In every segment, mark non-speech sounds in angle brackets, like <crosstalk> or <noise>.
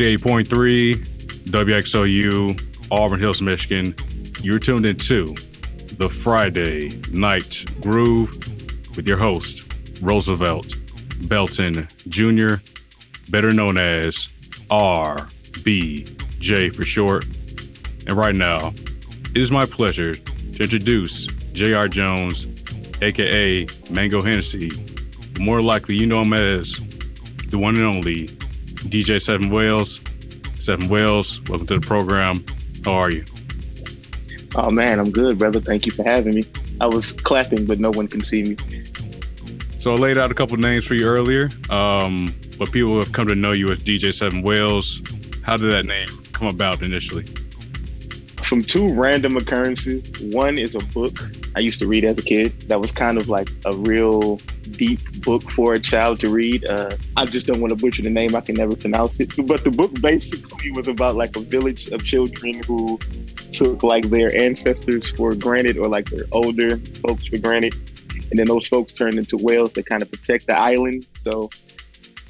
88.3 WXOU, Auburn Hills, Michigan. You're tuned in to the Friday Night Groove with your host, Roosevelt Belton Jr., better known as RBJ for short. And right now, it is my pleasure to introduce J.R. Jones, aka Mango Hennessy. More likely, you know him as the one and only DJ Seven Whales. Seven Whales, welcome to the program. How are you? Oh man, I'm good, brother. Thank you for having me. I was clapping, but no one can see me. So I laid out a couple names for you earlier, um, but people have come to know you as DJ Seven Whales. How did that name come about initially? From two random occurrences. One is a book I used to read as a kid. That was kind of like a real deep book for a child to read. Uh, I just don't want to butcher the name. I can never pronounce it. But the book basically was about like a village of children who took like their ancestors for granted or like their older folks for granted. And then those folks turned into whales to kind of protect the island. So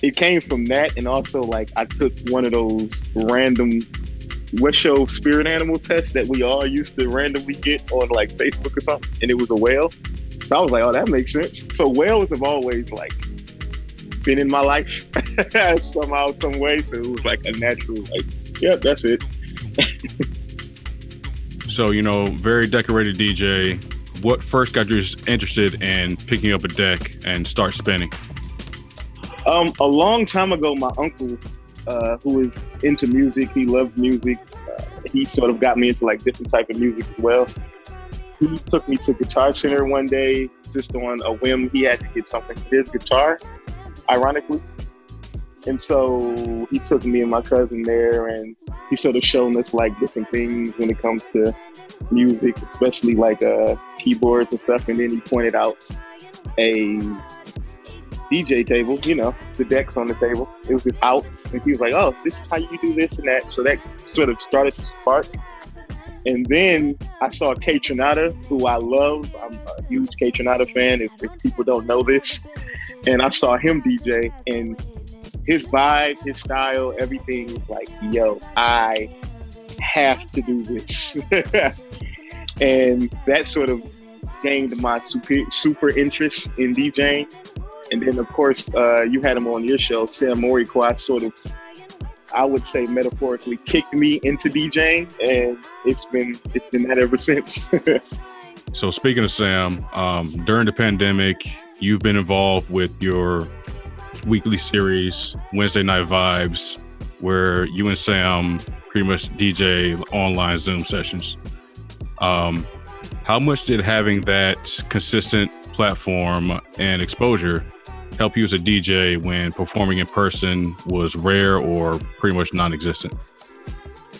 it came from that. And also like I took one of those random West Show spirit animal tests that we all used to randomly get on like Facebook or something. And it was a whale. So I was like, oh, that makes sense. So whales have always like been in my life <laughs> somehow, some way. So it was like a natural, like, yep, that's it. <laughs> so, you know, very decorated DJ. What first got you interested in picking up a deck and start spinning? Um, a long time ago, my uncle, uh, who is into music, he loves music. Uh, he sort of got me into like different type of music as well he took me to Guitar Center one day just on a whim. He had to get something for his guitar, ironically. And so he took me and my cousin there and he sort of shown us like different things when it comes to music, especially like uh, keyboards and stuff. And then he pointed out a DJ table, you know, the decks on the table. It was just out. And he was like, oh, this is how you do this and that. So that sort of started to spark and then I saw Kaytranada, who I love. I'm a huge Kaytranada fan, if, if, people don't know this. And I saw him DJ, and his vibe, his style, everything was like, yo, I have to do this. <laughs> and that sort of gained my super, super interest in DJing. And then, of course, uh, you had him on your show, Sam Morikwa, sort of I would say metaphorically kicked me into DJing, and it's been it's been that ever since. <laughs> so speaking of Sam, um, during the pandemic, you've been involved with your weekly series Wednesday Night Vibes, where you and Sam pretty much DJ online Zoom sessions. Um, how much did having that consistent platform and exposure help you as a DJ when performing in person was rare or pretty much non-existent?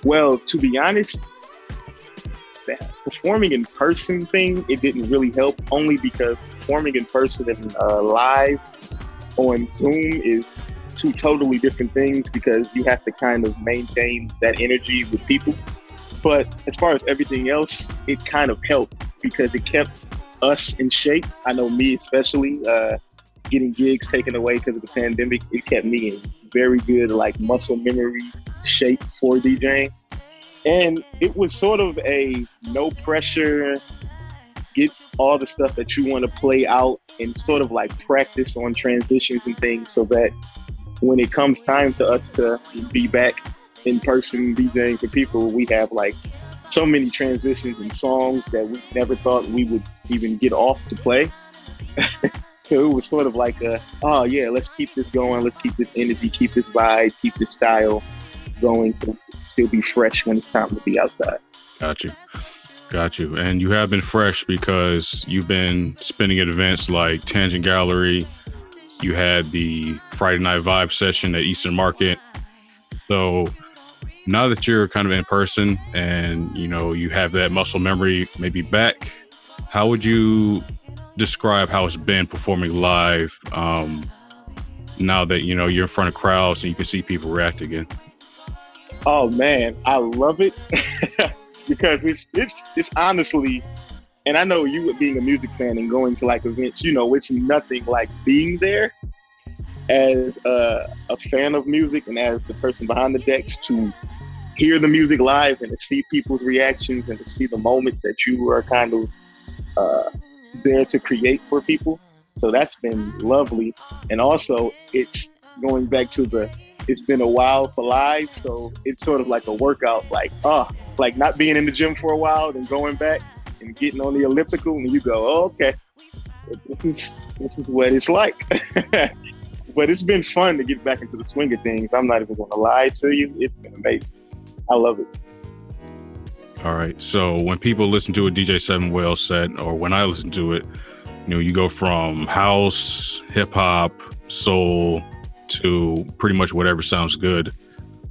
Well, to be honest, that performing in person thing it didn't really help. Only because performing in person and uh, live on Zoom is two totally different things because you have to kind of maintain that energy with people. But as far as everything else, it kind of helped because it kept us in shape. I know me especially. Uh, getting gigs taken away because of the pandemic, it kept me in very good like muscle memory shape for DJing. And it was sort of a no pressure, get all the stuff that you want to play out and sort of like practice on transitions and things so that when it comes time to us to be back in person DJing for people, we have like so many transitions and songs that we never thought we would even get off to play. <laughs> it was sort of like a, oh yeah, let's keep this going, let's keep this energy, keep this vibe, keep this style going to still be fresh when it's time to be outside. Got you. Got you. And you have been fresh because you've been spinning at events like Tangent Gallery. You had the Friday Night Vibe session at Eastern Market. So now that you're kind of in person and you know you have that muscle memory maybe back, how would you describe how it's been performing live um, now that you know you're in front of crowds and you can see people react again? Oh man, I love it <laughs> because it's it's it's honestly, and I know you being a music fan and going to like events, you know, it's nothing like being there. as a, a fan of music and as the person behind the decks to hear the music live and to see people's reactions and to see the moments that you are kind of uh, there to create for people. So that's been lovely. And also, it's going back to the it's been a while for live, so it's sort of like a workout, like oh, like not being in the gym for a while, then going back and getting on the elliptical, and you go, oh, okay, this is this is what it's like. <laughs> but it's been fun to get back into the swing of things. I'm not even going to lie to you; it's been amazing. I love it. All right. So when people listen to a DJ Seven Whales set, or when I listen to it, you know, you go from house, hip hop, soul, to pretty much whatever sounds good.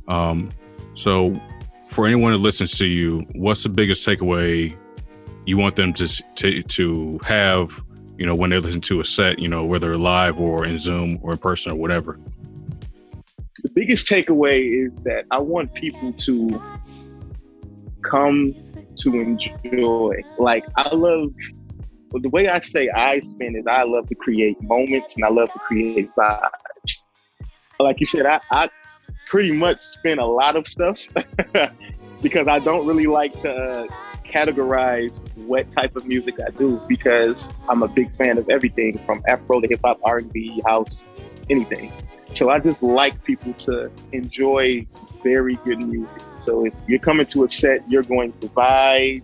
Um, so, for anyone that listens to you, what's the biggest takeaway you want them to to, to have? You know, when they listen to a set, you know, whether live or in Zoom or in person or whatever. The biggest takeaway is that I want people to come to enjoy. Like I love well, the way I say I spin is I love to create moments and I love to create vibes like you said, I, I pretty much spin a lot of stuff <laughs> because I don't really like to uh, categorize what type of music I do because I'm a big fan of everything from Afro to hip hop, R&B, house, anything. So I just like people to enjoy very good music. So if you're coming to a set, you're going to vibe,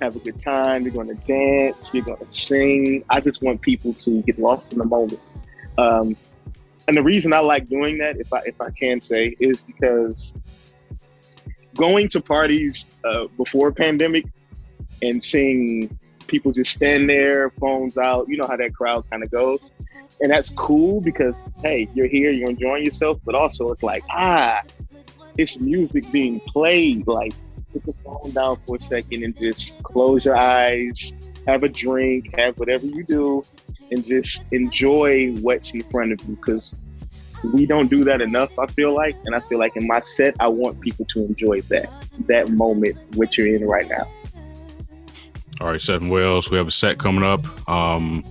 have a good time, you're going to dance, you're going to sing. I just want people to get lost in the moment. Um, and the reason I like doing that, if I if I can say, is because going to parties uh, before pandemic and seeing people just stand there, phones out. You know how that crowd kind of goes, and that's cool because hey, you're here, you're enjoying yourself, but also it's like ah, it's music being played. Like put the phone down for a second and just close your eyes, have a drink, have whatever you do, and just enjoy what's in front of you because we don't do that enough. I feel like, and I feel like in my set, I want people to enjoy that that moment which you're in right now. All right, Seven Whales, we have a set coming up. Um,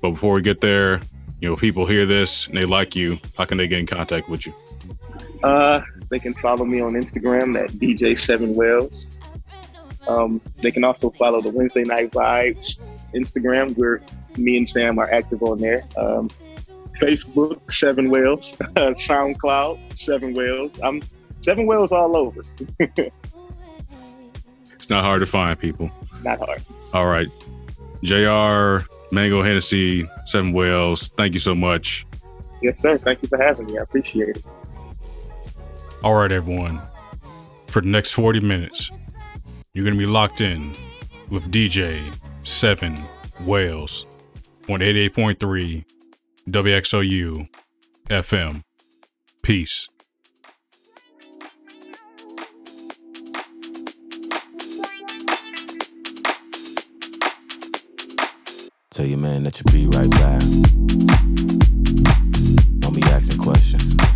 but before we get there, you know, people hear this and they like you. How can they get in contact with you? Uh, they can follow me on Instagram at DJ Seven Whales. Um, they can also follow the Wednesday Night Vibes Instagram, where me and Sam are active on there. Um, Facebook, Seven Whales. <laughs> SoundCloud, Seven Whales. I'm Seven Whales all over. <laughs> it's not hard to find people. Not hard. All right. JR, Mango Hennessy, Seven Whales, thank you so much. Yes, sir. Thank you for having me. I appreciate it. All right, everyone. For the next 40 minutes, you're going to be locked in with DJ Seven Whales on 88.3 WXOU FM. Peace. Tell your man that you'll be right back. Don't be asking questions.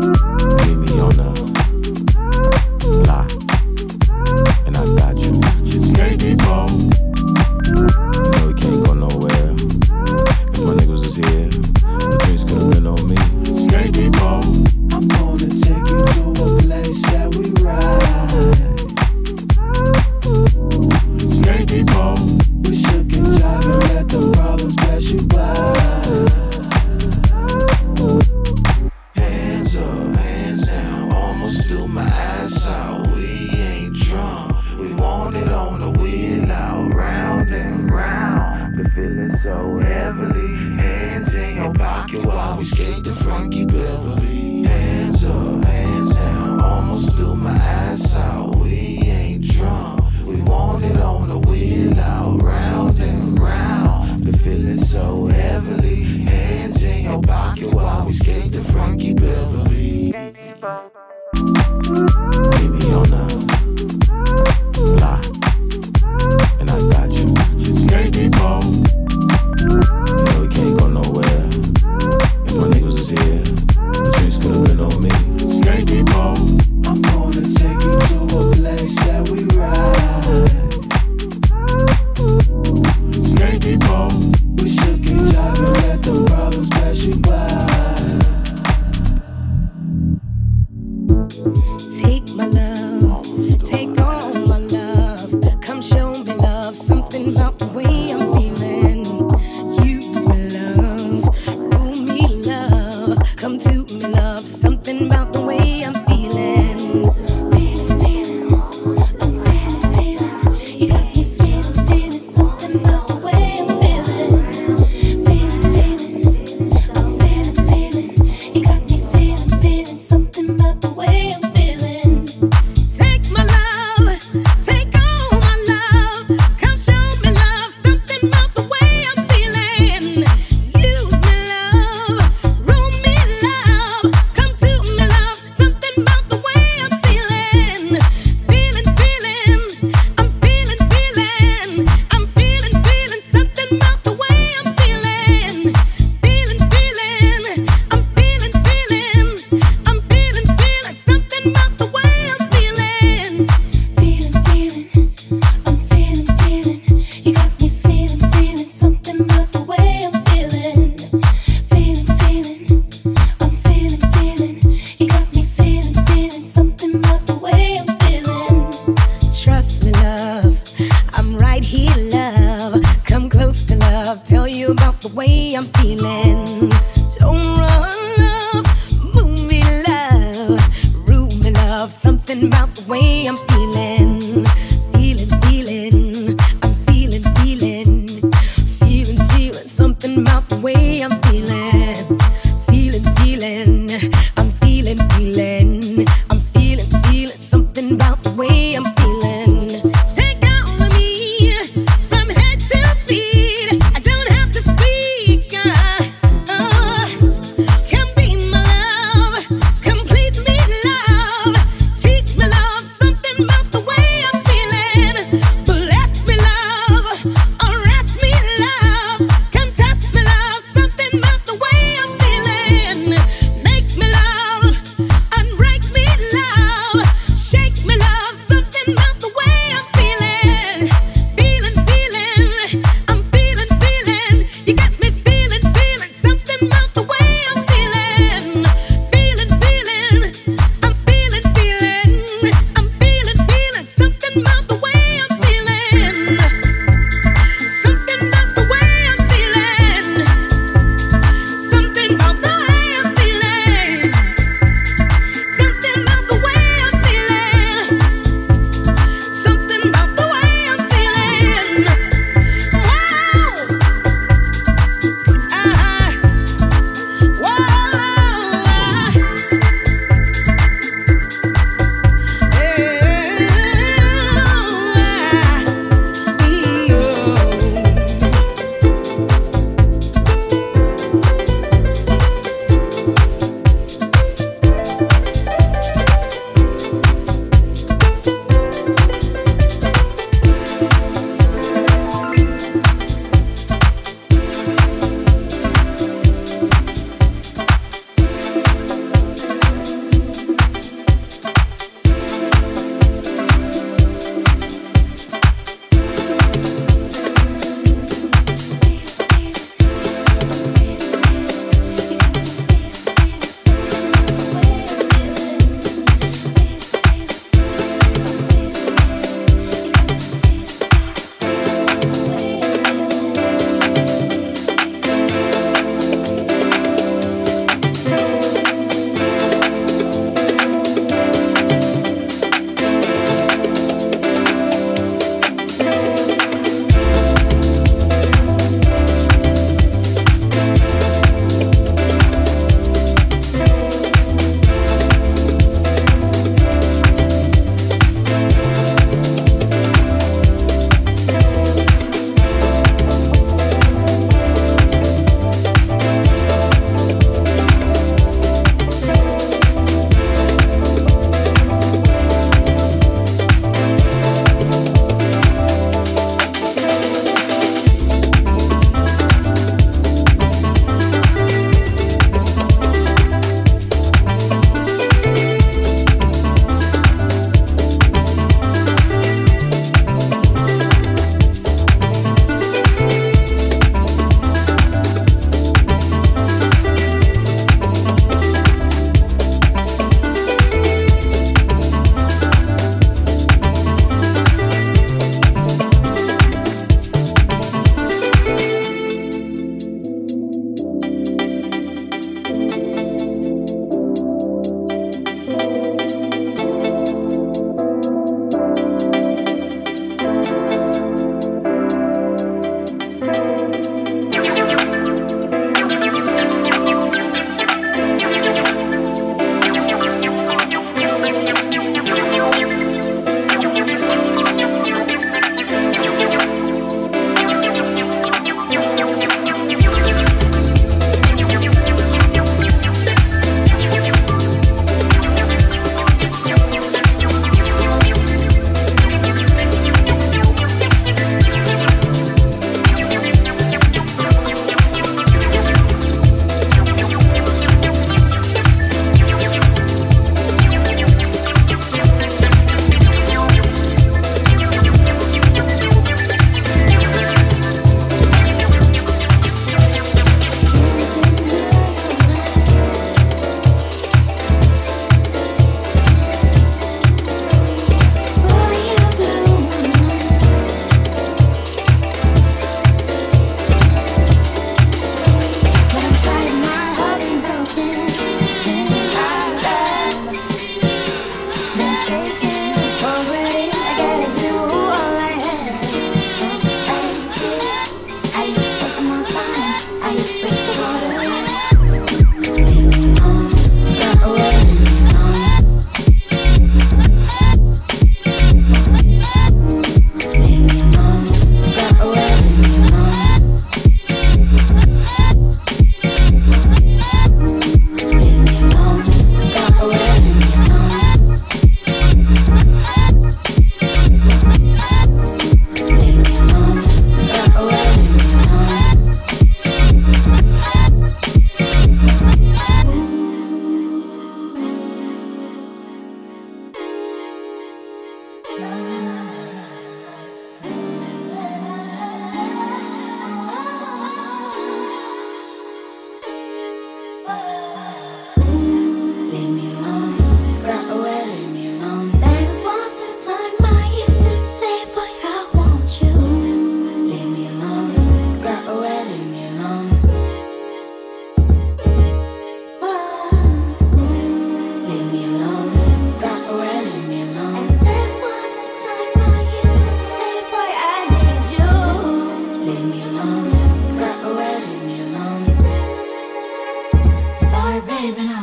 So me skate the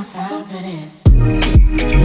sounds how good.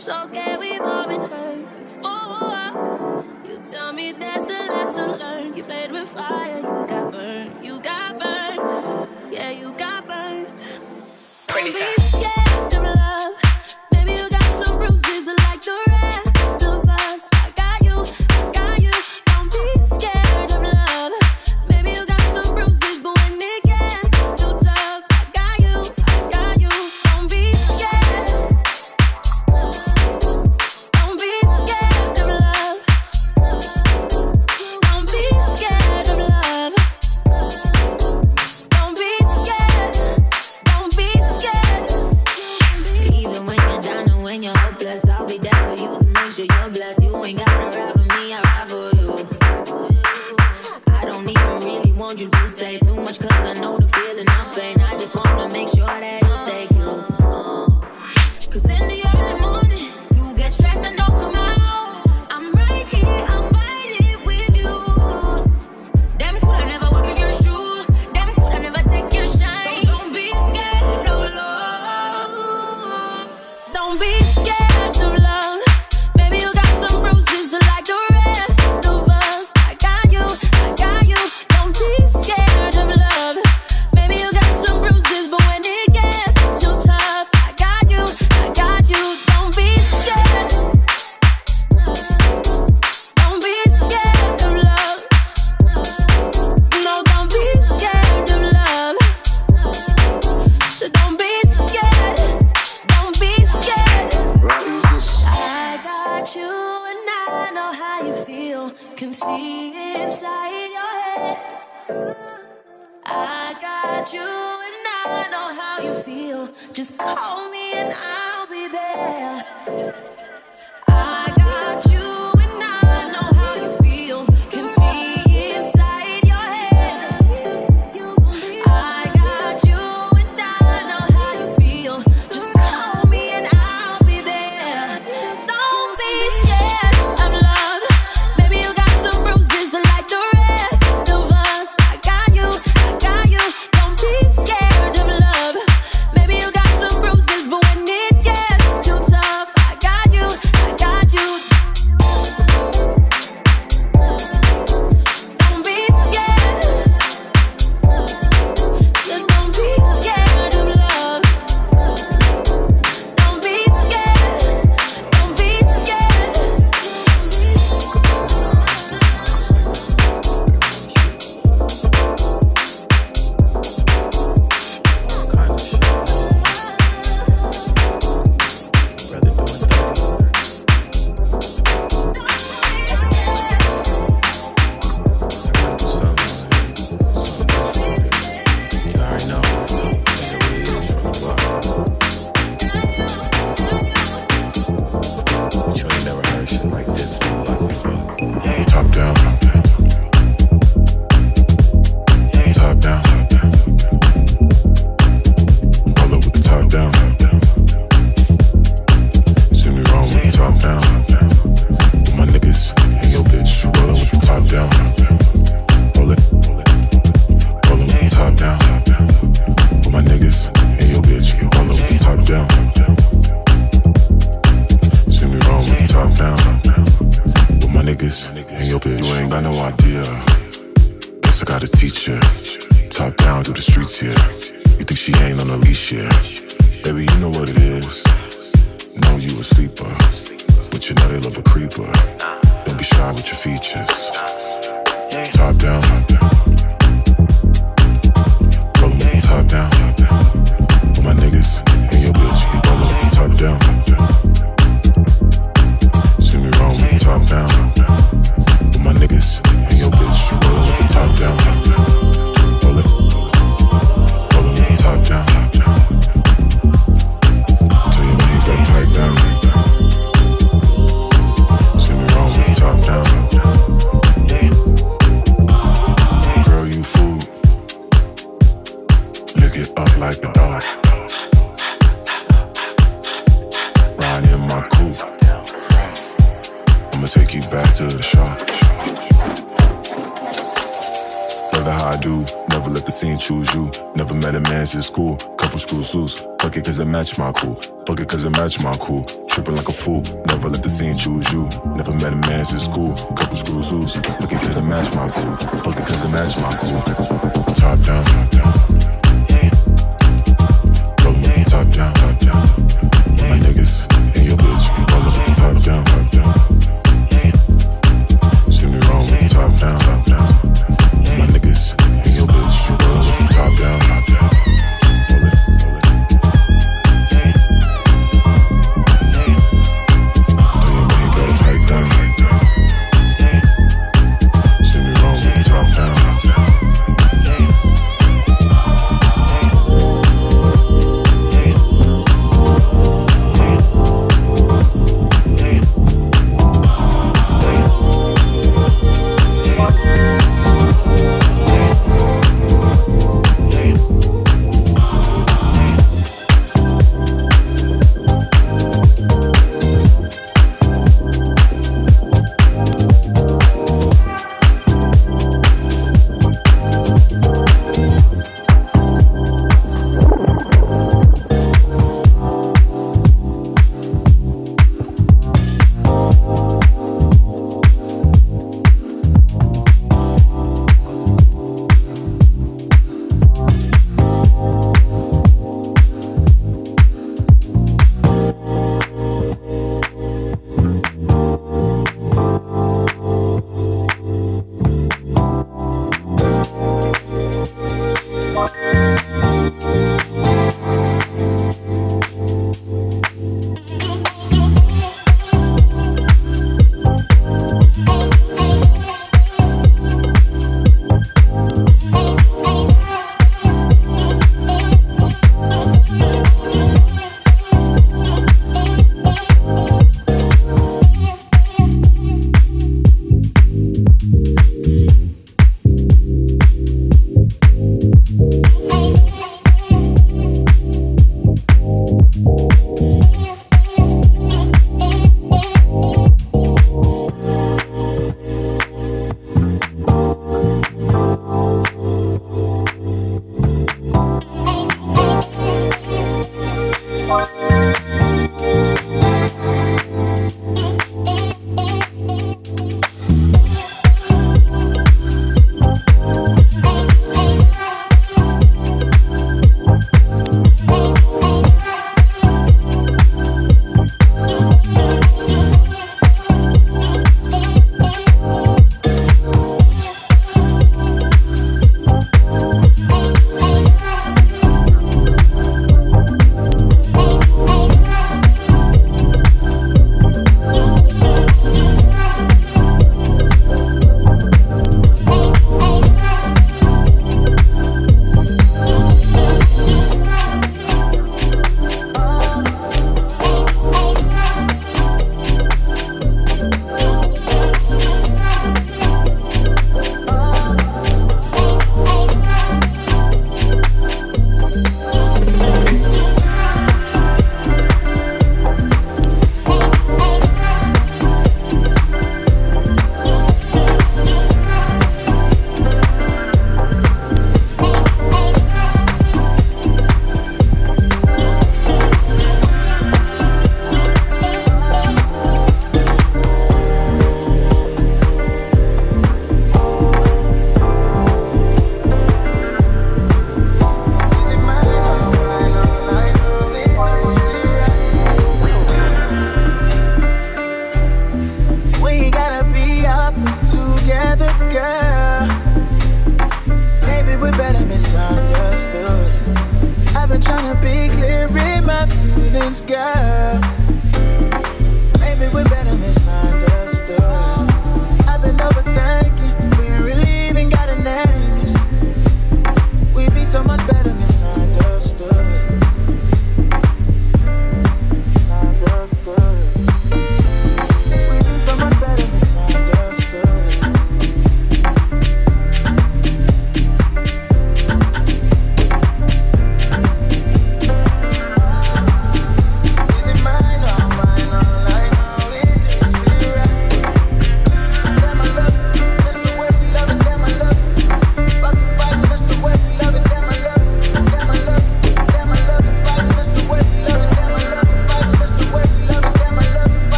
It's okay, we've all been hurt before. You tell me that's the lesson learned. You played with fire, you got burned, you got burned. Yeah, you got burned. Pretty time. Yeah.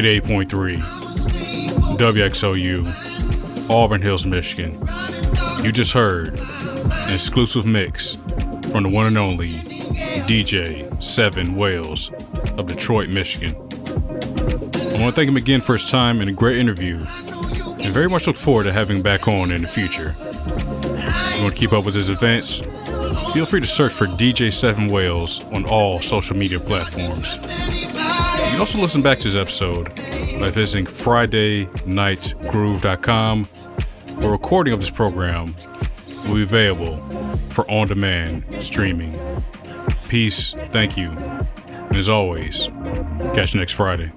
88.3 WXOU, Auburn Hills, Michigan. You just heard an exclusive mix from the one and only DJ Seven Whales of Detroit, Michigan. I want to thank him again for his time and a great interview, and very much look forward to having him back on in the future. If you want to keep up with his events? Feel free to search for DJ Seven Whales on all social media platforms. Also listen back to this episode by visiting FridayNightGroove.com. A recording of this program will be available for on demand streaming. Peace, thank you, and as always, catch you next Friday.